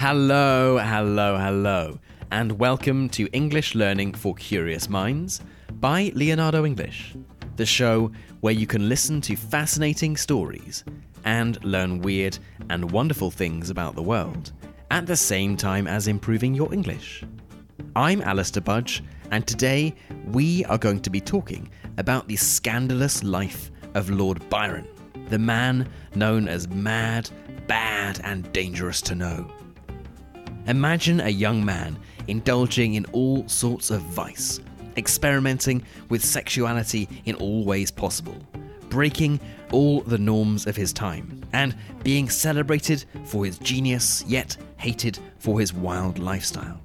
Hello, hello, hello, and welcome to English Learning for Curious Minds by Leonardo English, the show where you can listen to fascinating stories and learn weird and wonderful things about the world at the same time as improving your English. I'm Alistair Budge, and today we are going to be talking about the scandalous life of Lord Byron, the man known as mad, bad, and dangerous to know. Imagine a young man indulging in all sorts of vice, experimenting with sexuality in all ways possible, breaking all the norms of his time, and being celebrated for his genius, yet hated for his wild lifestyle.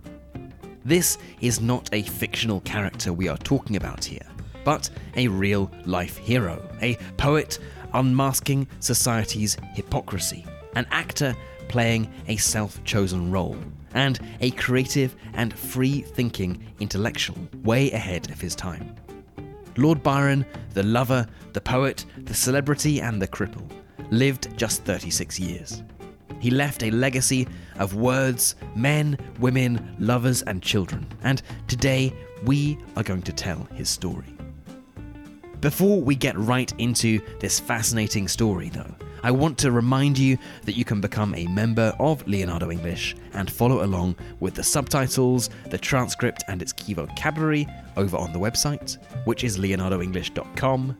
This is not a fictional character we are talking about here, but a real life hero, a poet unmasking society's hypocrisy, an actor playing a self chosen role, and a creative and free thinking intellectual way ahead of his time. Lord Byron, the lover, the poet, the celebrity, and the cripple, lived just 36 years. He left a legacy of words, men, women, lovers, and children, and today we are going to tell his story. Before we get right into this fascinating story, though, I want to remind you that you can become a member of Leonardo English and follow along with the subtitles, the transcript, and its key vocabulary over on the website, which is leonardoenglish.com.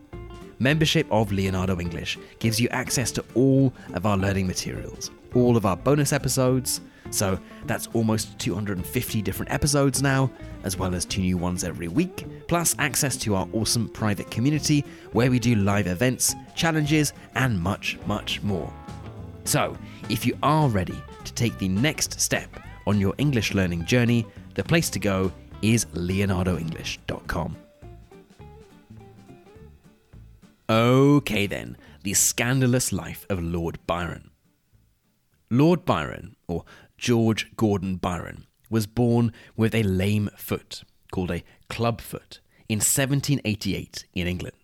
Membership of Leonardo English gives you access to all of our learning materials, all of our bonus episodes. So that's almost 250 different episodes now, as well as two new ones every week, plus access to our awesome private community where we do live events, challenges, and much, much more. So, if you are ready to take the next step on your English learning journey, the place to go is leonardoenglish.com. Okay, then, the scandalous life of Lord Byron. Lord Byron, or George Gordon Byron, was born with a lame foot, called a club foot, in 1788 in England.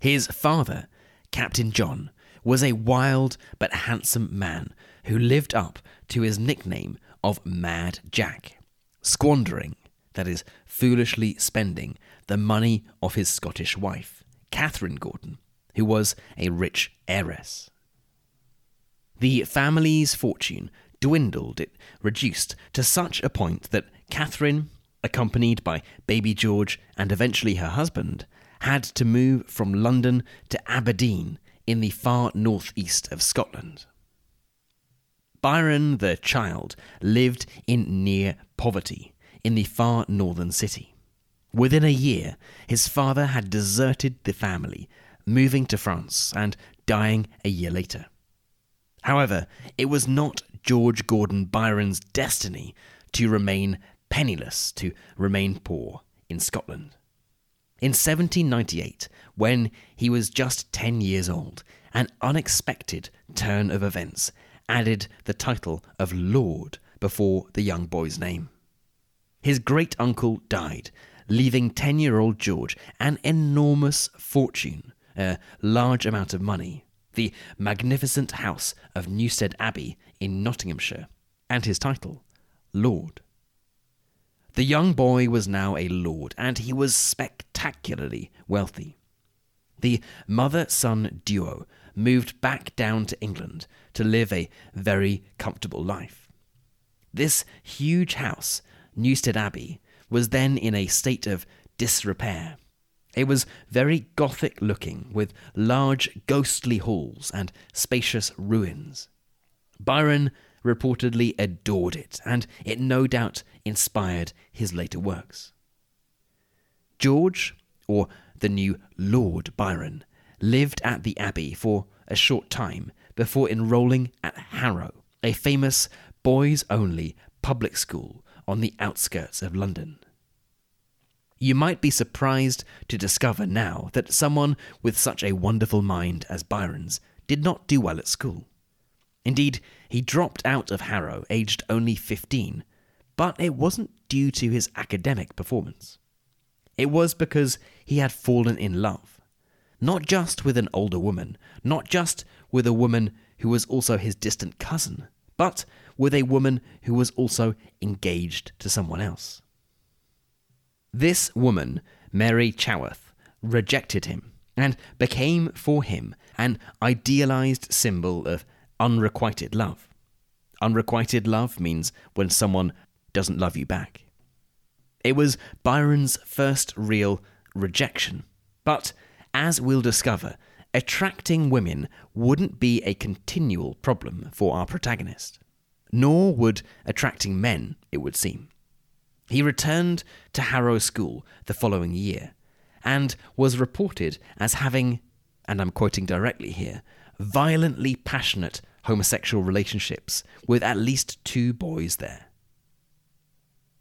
His father, Captain John, was a wild but handsome man who lived up to his nickname of Mad Jack, squandering, that is, foolishly spending, the money of his Scottish wife, Catherine Gordon, who was a rich heiress. The family's fortune dwindled, it reduced to such a point that Catherine, accompanied by baby George and eventually her husband, had to move from London to Aberdeen in the far northeast of Scotland. Byron, the child, lived in near poverty in the far northern city. Within a year, his father had deserted the family, moving to France and dying a year later. However, it was not George Gordon Byron's destiny to remain penniless, to remain poor in Scotland. In 1798, when he was just 10 years old, an unexpected turn of events added the title of Lord before the young boy's name. His great uncle died, leaving 10 year old George an enormous fortune, a large amount of money, the magnificent house of Newstead Abbey in Nottinghamshire, and his title, Lord. The young boy was now a lord, and he was spectacularly wealthy. The mother son duo moved back down to England to live a very comfortable life. This huge house, Newstead Abbey, was then in a state of disrepair. It was very Gothic looking, with large ghostly halls and spacious ruins. Byron reportedly adored it, and it no doubt inspired his later works. George, or the new Lord Byron, lived at the Abbey for a short time before enrolling at Harrow, a famous boys only public school on the outskirts of London. You might be surprised to discover now that someone with such a wonderful mind as Byron's did not do well at school. Indeed, he dropped out of Harrow aged only 15, but it wasn't due to his academic performance. It was because he had fallen in love. Not just with an older woman, not just with a woman who was also his distant cousin, but with a woman who was also engaged to someone else. This woman, Mary Chaworth, rejected him and became for him an idealized symbol of unrequited love. Unrequited love means when someone doesn't love you back. It was Byron's first real rejection. But, as we'll discover, attracting women wouldn't be a continual problem for our protagonist. Nor would attracting men, it would seem. He returned to Harrow School the following year and was reported as having, and I'm quoting directly here, violently passionate homosexual relationships with at least two boys there.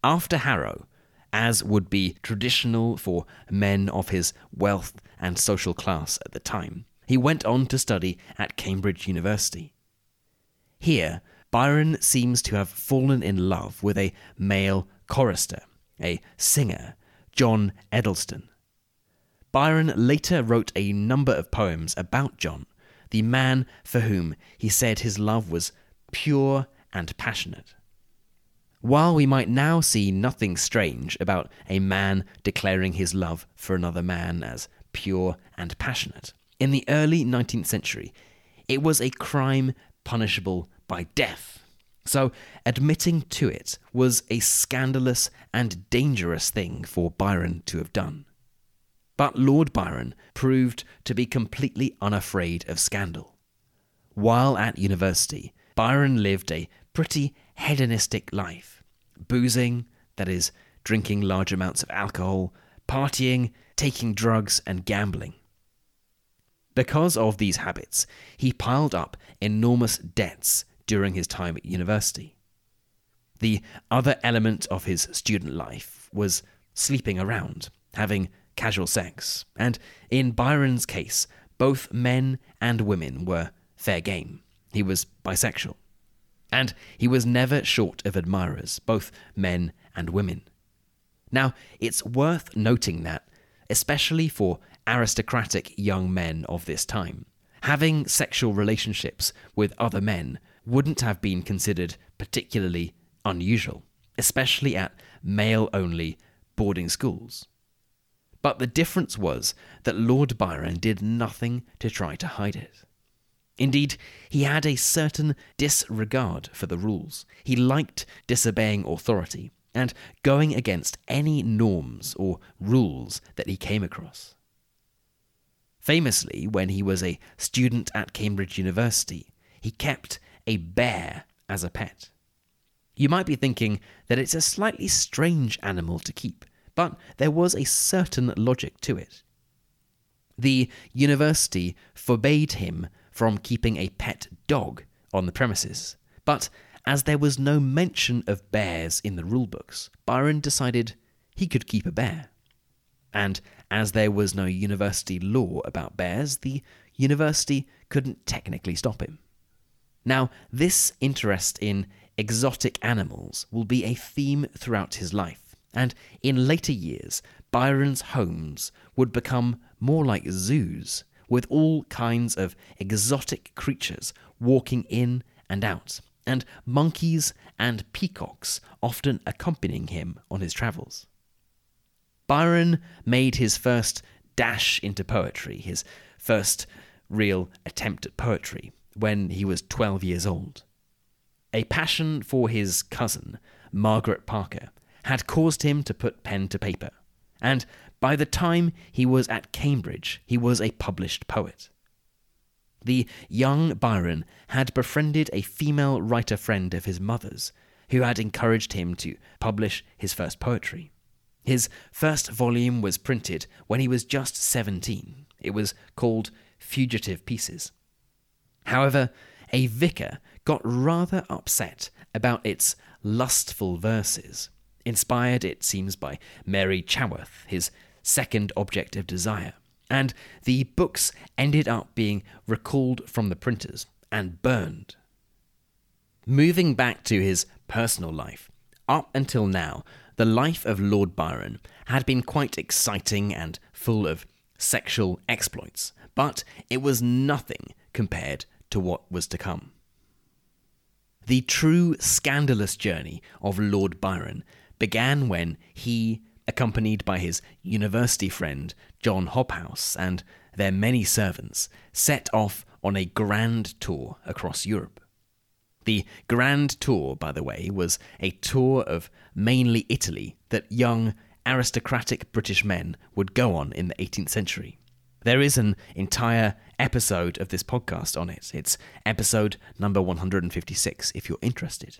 After Harrow, as would be traditional for men of his wealth and social class at the time, he went on to study at Cambridge University. Here, Byron seems to have fallen in love with a male chorister, a singer, John Edleston. Byron later wrote a number of poems about John, the man for whom he said his love was pure and passionate. While we might now see nothing strange about a man declaring his love for another man as pure and passionate, in the early 19th century, it was a crime punishable by death. So, admitting to it was a scandalous and dangerous thing for Byron to have done. But Lord Byron proved to be completely unafraid of scandal. While at university, Byron lived a pretty hedonistic life boozing, that is, drinking large amounts of alcohol, partying, taking drugs, and gambling. Because of these habits, he piled up enormous debts during his time at university. The other element of his student life was sleeping around, having casual sex, and in Byron's case, both men and women were fair game. He was bisexual. And he was never short of admirers, both men and women. Now, it's worth noting that, especially for aristocratic young men of this time, having sexual relationships with other men wouldn't have been considered particularly unusual, especially at male only boarding schools. But the difference was that Lord Byron did nothing to try to hide it. Indeed, he had a certain disregard for the rules. He liked disobeying authority and going against any norms or rules that he came across. Famously, when he was a student at Cambridge University, he kept a bear as a pet. You might be thinking that it's a slightly strange animal to keep, but there was a certain logic to it. The university forbade him from keeping a pet dog on the premises, but as there was no mention of bears in the rulebooks, Byron decided he could keep a bear. And as there was no university law about bears, the university couldn't technically stop him. Now, this interest in exotic animals will be a theme throughout his life, and in later years, Byron's homes would become more like zoos with all kinds of exotic creatures walking in and out, and monkeys and peacocks often accompanying him on his travels. Byron made his first dash into poetry, his first real attempt at poetry, when he was 12 years old. A passion for his cousin, Margaret Parker, had caused him to put pen to paper, and by the time he was at Cambridge, he was a published poet. The young Byron had befriended a female writer friend of his mother's, who had encouraged him to publish his first poetry. His first volume was printed when he was just 17. It was called Fugitive Pieces. However, a vicar got rather upset about its lustful verses, inspired, it seems, by Mary Chaworth, his second object of desire. And the books ended up being recalled from the printers and burned. Moving back to his personal life, up until now, the life of Lord Byron had been quite exciting and full of sexual exploits, but it was nothing compared to what was to come. The true scandalous journey of Lord Byron began when he, accompanied by his university friend John Hobhouse and their many servants, set off on a grand tour across Europe. The Grand Tour, by the way, was a tour of mainly Italy that young, aristocratic British men would go on in the 18th century. There is an entire episode of this podcast on it. It's episode number 156 if you're interested.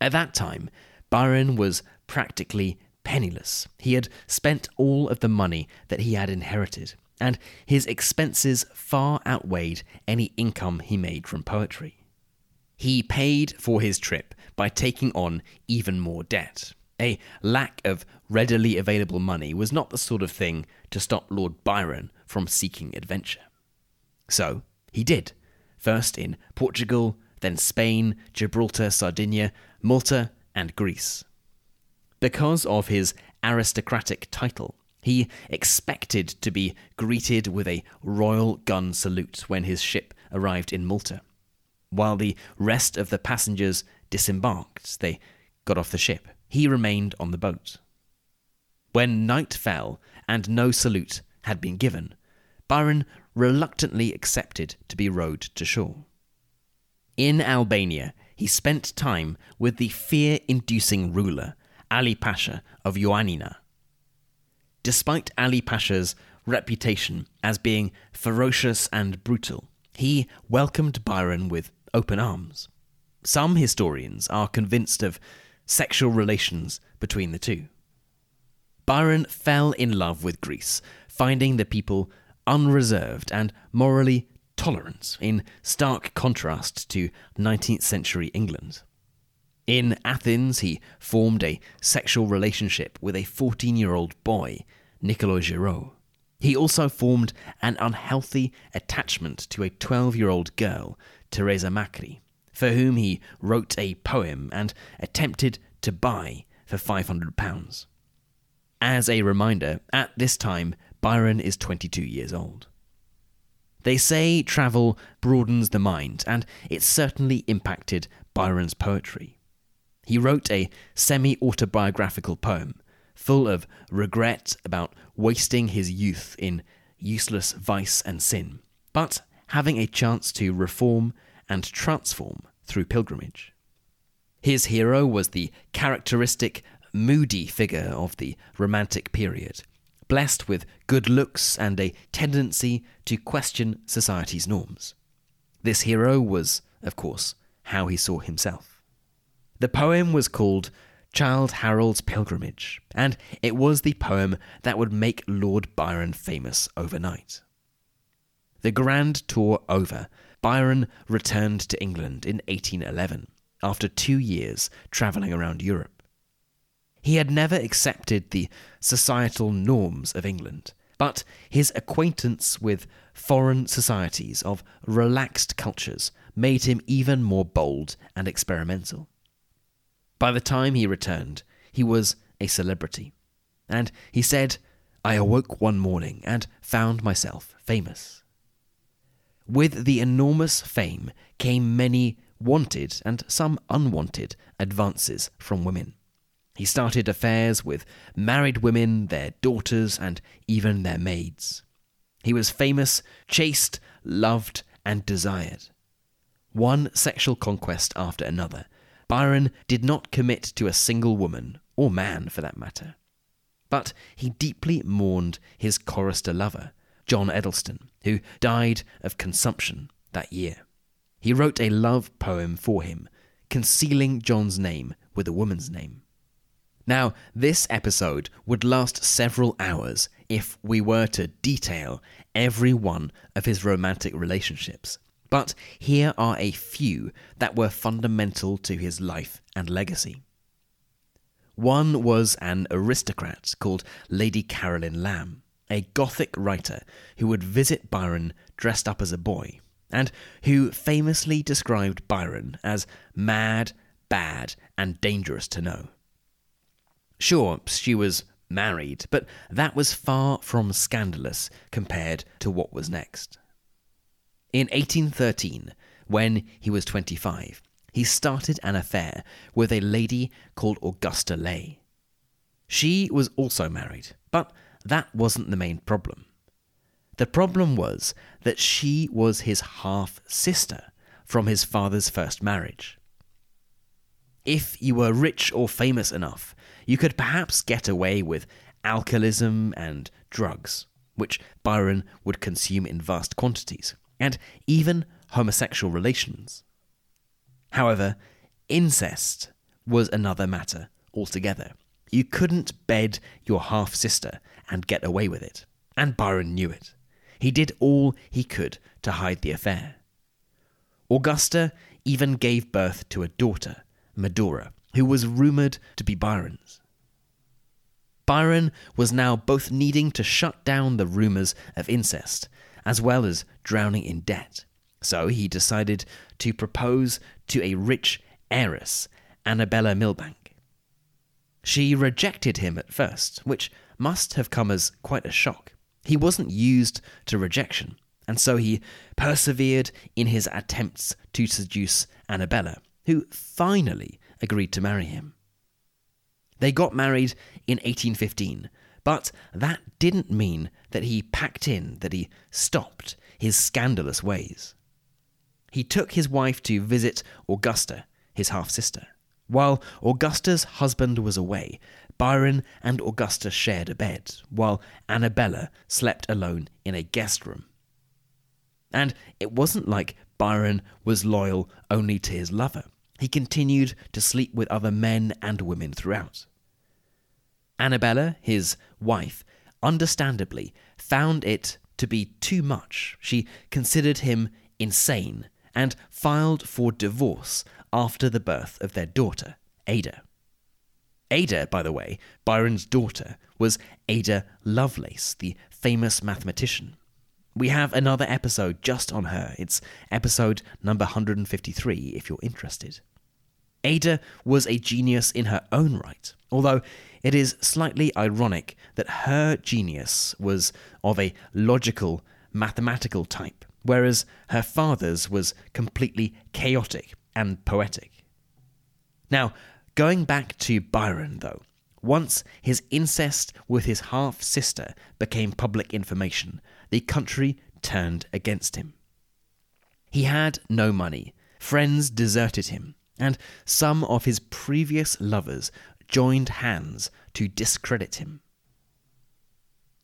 At that time, Byron was practically penniless. He had spent all of the money that he had inherited, and his expenses far outweighed any income he made from poetry. He paid for his trip by taking on even more debt. A lack of readily available money was not the sort of thing to stop Lord Byron from seeking adventure. So he did, first in Portugal, then Spain, Gibraltar, Sardinia, Malta, and Greece. Because of his aristocratic title, he expected to be greeted with a royal gun salute when his ship arrived in Malta. While the rest of the passengers disembarked, they got off the ship. He remained on the boat. When night fell and no salute had been given, Byron reluctantly accepted to be rowed to shore. In Albania, he spent time with the fear inducing ruler, Ali Pasha of Ioannina. Despite Ali Pasha's reputation as being ferocious and brutal, he welcomed Byron with open arms. Some historians are convinced of sexual relations between the two. Byron fell in love with Greece, finding the people unreserved and morally tolerant, in stark contrast to 19th century England. In Athens, he formed a sexual relationship with a 14 year old boy, Nicolas Giraud. He also formed an unhealthy attachment to a 12 year old girl Teresa Macri, for whom he wrote a poem and attempted to buy for £500. As a reminder, at this time, Byron is 22 years old. They say travel broadens the mind, and it certainly impacted Byron's poetry. He wrote a semi autobiographical poem full of regret about wasting his youth in useless vice and sin, but having a chance to reform and transform through pilgrimage. His hero was the characteristic, moody figure of the Romantic period, blessed with good looks and a tendency to question society's norms. This hero was, of course, how he saw himself. The poem was called Childe Harold's Pilgrimage, and it was the poem that would make Lord Byron famous overnight. The grand tour over, Byron returned to England in 1811 after two years travelling around Europe. He had never accepted the societal norms of England, but his acquaintance with foreign societies of relaxed cultures made him even more bold and experimental. By the time he returned, he was a celebrity, and he said, I awoke one morning and found myself famous. With the enormous fame came many wanted and some unwanted advances from women. He started affairs with married women, their daughters, and even their maids. He was famous, chased, loved, and desired. One sexual conquest after another, Byron did not commit to a single woman, or man for that matter. But he deeply mourned his chorister lover, John Edleston, who died of consumption that year. He wrote a love poem for him, concealing John's name with a woman's name. Now, this episode would last several hours if we were to detail every one of his romantic relationships, but here are a few that were fundamental to his life and legacy. One was an aristocrat called Lady Caroline Lamb a Gothic writer who would visit Byron dressed up as a boy, and who famously described Byron as mad, bad, and dangerous to know. Sure, she was married, but that was far from scandalous compared to what was next. In 1813, when he was 25, he started an affair with a lady called Augusta Leigh. She was also married, but that wasn't the main problem. The problem was that she was his half sister from his father's first marriage. If you were rich or famous enough, you could perhaps get away with alcoholism and drugs, which Byron would consume in vast quantities, and even homosexual relations. However, incest was another matter altogether. You couldn't bed your half sister and get away with it, and Byron knew it. He did all he could to hide the affair. Augusta even gave birth to a daughter, Medora, who was rumoured to be Byron's. Byron was now both needing to shut down the rumours of incest, as well as drowning in debt. So he decided to propose to a rich heiress, Annabella Milbanke. She rejected him at first, which must have come as quite a shock. He wasn't used to rejection, and so he persevered in his attempts to seduce Annabella, who finally agreed to marry him. They got married in 1815, but that didn't mean that he packed in, that he stopped his scandalous ways. He took his wife to visit Augusta, his half sister. While Augusta's husband was away, Byron and Augusta shared a bed, while Annabella slept alone in a guest room. And it wasn't like Byron was loyal only to his lover. He continued to sleep with other men and women throughout. Annabella, his wife, understandably found it to be too much. She considered him insane and filed for divorce after the birth of their daughter, Ada. Ada, by the way, Byron's daughter, was Ada Lovelace, the famous mathematician. We have another episode just on her. It's episode number 153 if you're interested. Ada was a genius in her own right, although it is slightly ironic that her genius was of a logical, mathematical type, whereas her father's was completely chaotic and poetic. Now, going back to Byron, though, once his incest with his half sister became public information, the country turned against him. He had no money, friends deserted him, and some of his previous lovers joined hands to discredit him.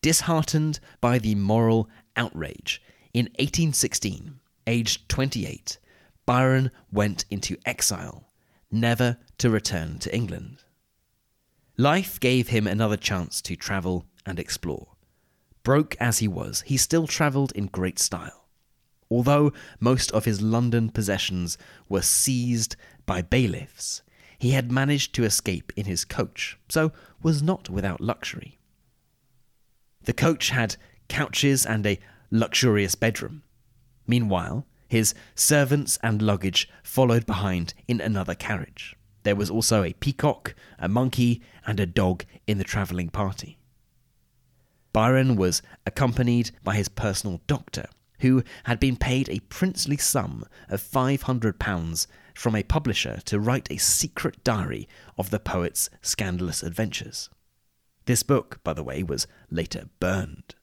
Disheartened by the moral outrage, in 1816, aged 28, Byron went into exile, never to return to England. Life gave him another chance to travel and explore. Broke as he was, he still travelled in great style. Although most of his London possessions were seized by bailiffs, he had managed to escape in his coach, so was not without luxury. The coach had couches and a luxurious bedroom. Meanwhile, his servants and luggage followed behind in another carriage. There was also a peacock, a monkey, and a dog in the travelling party. Byron was accompanied by his personal doctor, who had been paid a princely sum of £500 from a publisher to write a secret diary of the poet's scandalous adventures. This book, by the way, was later burned.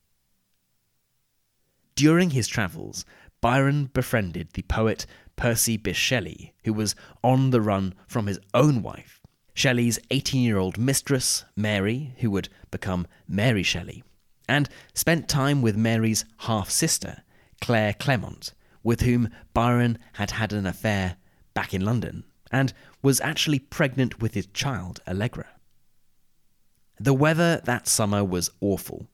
During his travels, Byron befriended the poet Percy Bysshe Shelley, who was on the run from his own wife, Shelley's 18 year old mistress, Mary, who would become Mary Shelley, and spent time with Mary's half sister, Claire Clairmont, with whom Byron had had an affair back in London, and was actually pregnant with his child, Allegra. The weather that summer was awful.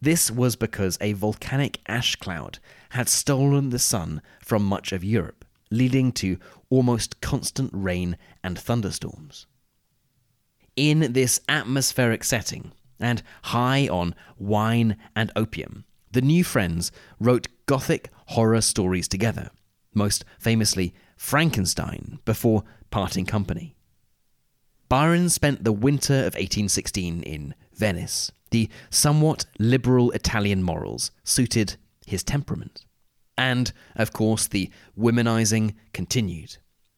This was because a volcanic ash cloud had stolen the sun from much of Europe, leading to almost constant rain and thunderstorms. In this atmospheric setting, and high on wine and opium, the new friends wrote gothic horror stories together, most famously Frankenstein, before parting company. Byron spent the winter of 1816 in Venice. The somewhat liberal Italian morals suited his temperament. And, of course, the womanizing continued.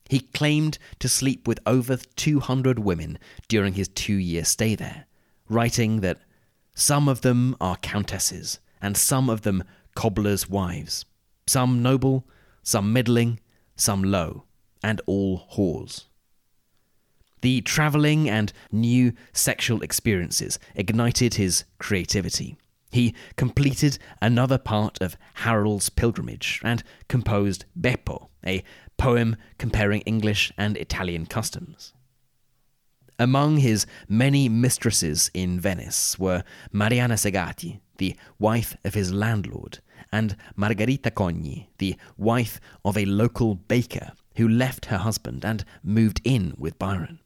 He claimed to sleep with over 200 women during his two year stay there, writing that some of them are countesses, and some of them cobblers' wives, some noble, some middling, some low, and all whores. The travelling and new sexual experiences ignited his creativity. He completed another part of Harold's pilgrimage and composed Beppo, a poem comparing English and Italian customs. Among his many mistresses in Venice were Mariana Segatti, the wife of his landlord, and Margherita Cogni, the wife of a local baker who left her husband and moved in with Byron.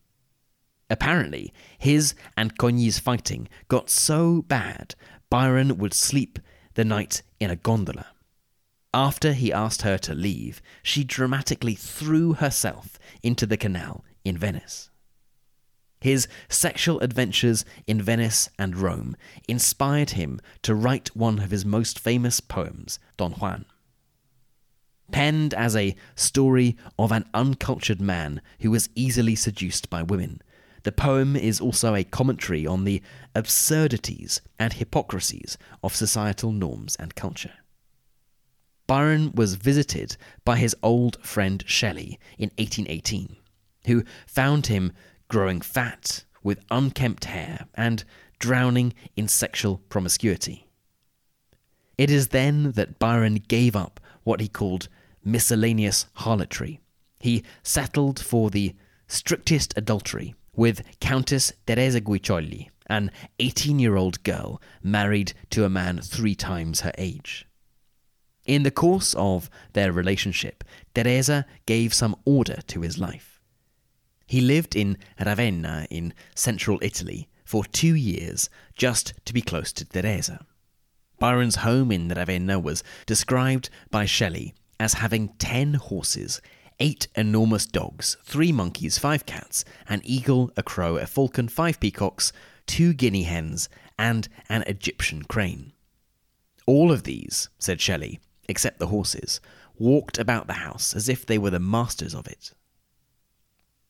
Apparently, his and Cogni's fighting got so bad, Byron would sleep the night in a gondola. After he asked her to leave, she dramatically threw herself into the canal in Venice. His sexual adventures in Venice and Rome inspired him to write one of his most famous poems, Don Juan. Penned as a story of an uncultured man who was easily seduced by women, the poem is also a commentary on the absurdities and hypocrisies of societal norms and culture. Byron was visited by his old friend Shelley in 1818, who found him growing fat with unkempt hair and drowning in sexual promiscuity. It is then that Byron gave up what he called miscellaneous harlotry. He settled for the strictest adultery with Countess Teresa Guiccioli, an 18 year old girl married to a man three times her age. In the course of their relationship, Teresa gave some order to his life. He lived in Ravenna in central Italy for two years just to be close to Teresa. Byron's home in Ravenna was described by Shelley as having ten horses, eight enormous dogs, three monkeys, five cats, an eagle, a crow, a falcon, five peacocks, two guinea hens, and an Egyptian crane. All of these, said Shelley, except the horses, walked about the house as if they were the masters of it.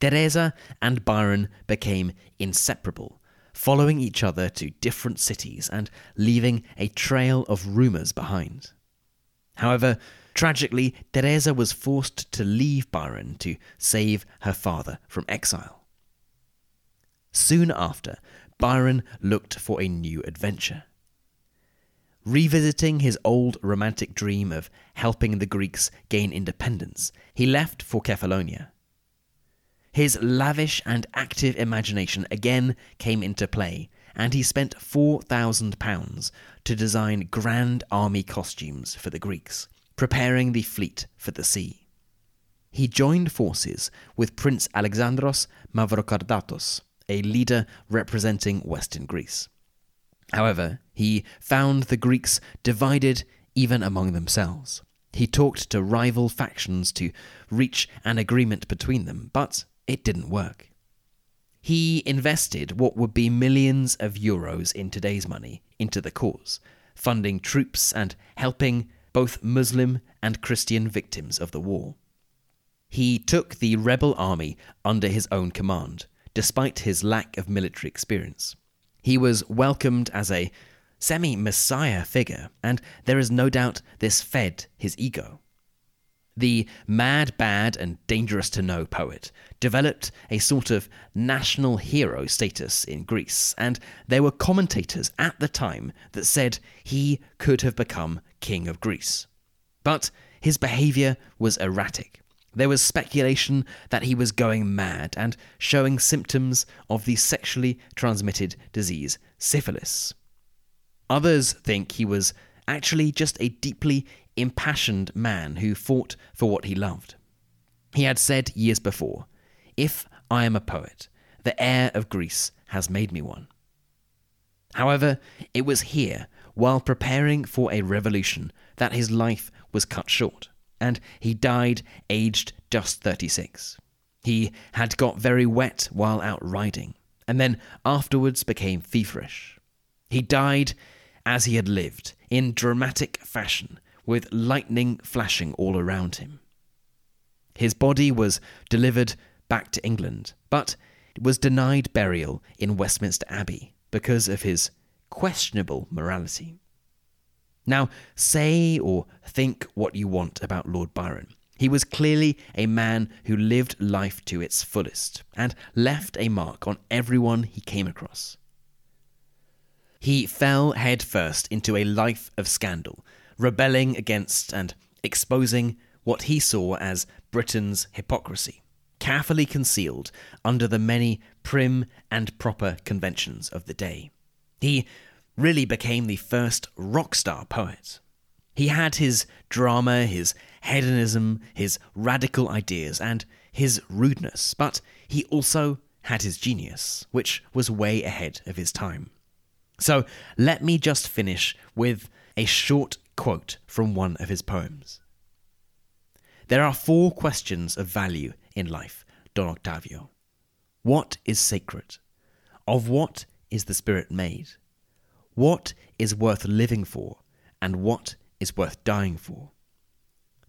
Teresa and Byron became inseparable, following each other to different cities and leaving a trail of rumours behind. However, Tragically, Teresa was forced to leave Byron to save her father from exile. Soon after, Byron looked for a new adventure. Revisiting his old romantic dream of helping the Greeks gain independence, he left for Kephallonia. His lavish and active imagination again came into play, and he spent £4,000 to design grand army costumes for the Greeks, preparing the fleet for the sea. He joined forces with Prince Alexandros Mavrokordatos, a leader representing Western Greece. However, he found the Greeks divided even among themselves. He talked to rival factions to reach an agreement between them, but it didn't work. He invested what would be millions of euros in today's money into the cause, funding troops and helping both Muslim and Christian victims of the war. He took the rebel army under his own command, despite his lack of military experience. He was welcomed as a semi messiah figure, and there is no doubt this fed his ego. The mad, bad, and dangerous to know poet developed a sort of national hero status in Greece, and there were commentators at the time that said he could have become king of Greece. But his behaviour was erratic. There was speculation that he was going mad and showing symptoms of the sexually transmitted disease syphilis. Others think he was actually just a deeply impassioned man who fought for what he loved. He had said years before, If I am a poet, the air of Greece has made me one. However, it was here, while preparing for a revolution, that his life was cut short, and he died aged just 36. He had got very wet while out riding, and then afterwards became feverish. He died as he had lived, in dramatic fashion, with lightning flashing all around him. His body was delivered back to England, but was denied burial in Westminster Abbey because of his questionable morality. Now, say or think what you want about Lord Byron. He was clearly a man who lived life to its fullest and left a mark on everyone he came across. He fell headfirst into a life of scandal, rebelling against and exposing what he saw as Britain's hypocrisy, carefully concealed under the many prim and proper conventions of the day. He really became the first rock star poet. He had his drama, his hedonism, his radical ideas, and his rudeness, but he also had his genius, which was way ahead of his time. So let me just finish with a short quote from one of his poems. There are four questions of value in life, Don Octavio. What is sacred? Of what is the spirit made? What is worth living for, and what is worth dying for?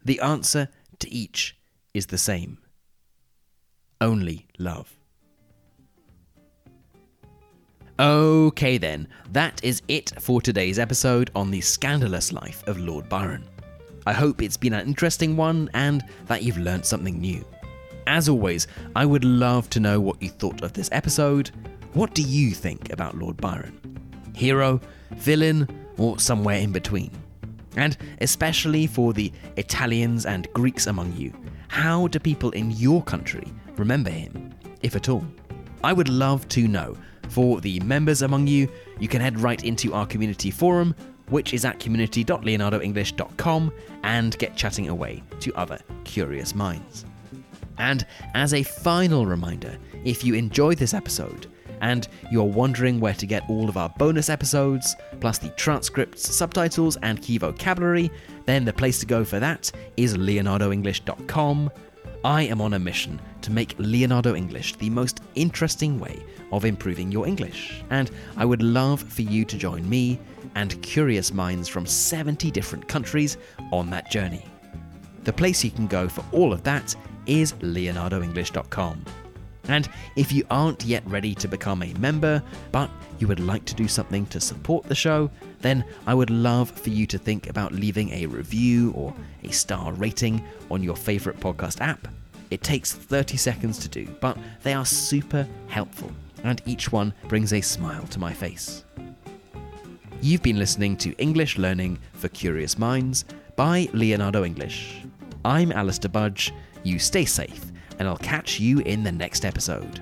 The answer to each is the same only love. Okay, then, that is it for today's episode on the scandalous life of Lord Byron. I hope it's been an interesting one and that you've learned something new. As always, I would love to know what you thought of this episode. What do you think about Lord Byron? Hero, villain, or somewhere in between? And especially for the Italians and Greeks among you, how do people in your country remember him, if at all? I would love to know. For the members among you, you can head right into our community forum, which is at community.leonardoenglish.com, and get chatting away to other curious minds. And as a final reminder, if you enjoyed this episode, and you're wondering where to get all of our bonus episodes, plus the transcripts, subtitles, and key vocabulary, then the place to go for that is leonardoenglish.com. I am on a mission to make Leonardo English the most interesting way of improving your English, and I would love for you to join me and curious minds from 70 different countries on that journey. The place you can go for all of that is leonardoenglish.com. And if you aren't yet ready to become a member, but you would like to do something to support the show, then I would love for you to think about leaving a review or a star rating on your favorite podcast app. It takes 30 seconds to do, but they are super helpful, and each one brings a smile to my face. You've been listening to English Learning for Curious Minds by Leonardo English. I'm Alistair Budge. You stay safe and I'll catch you in the next episode.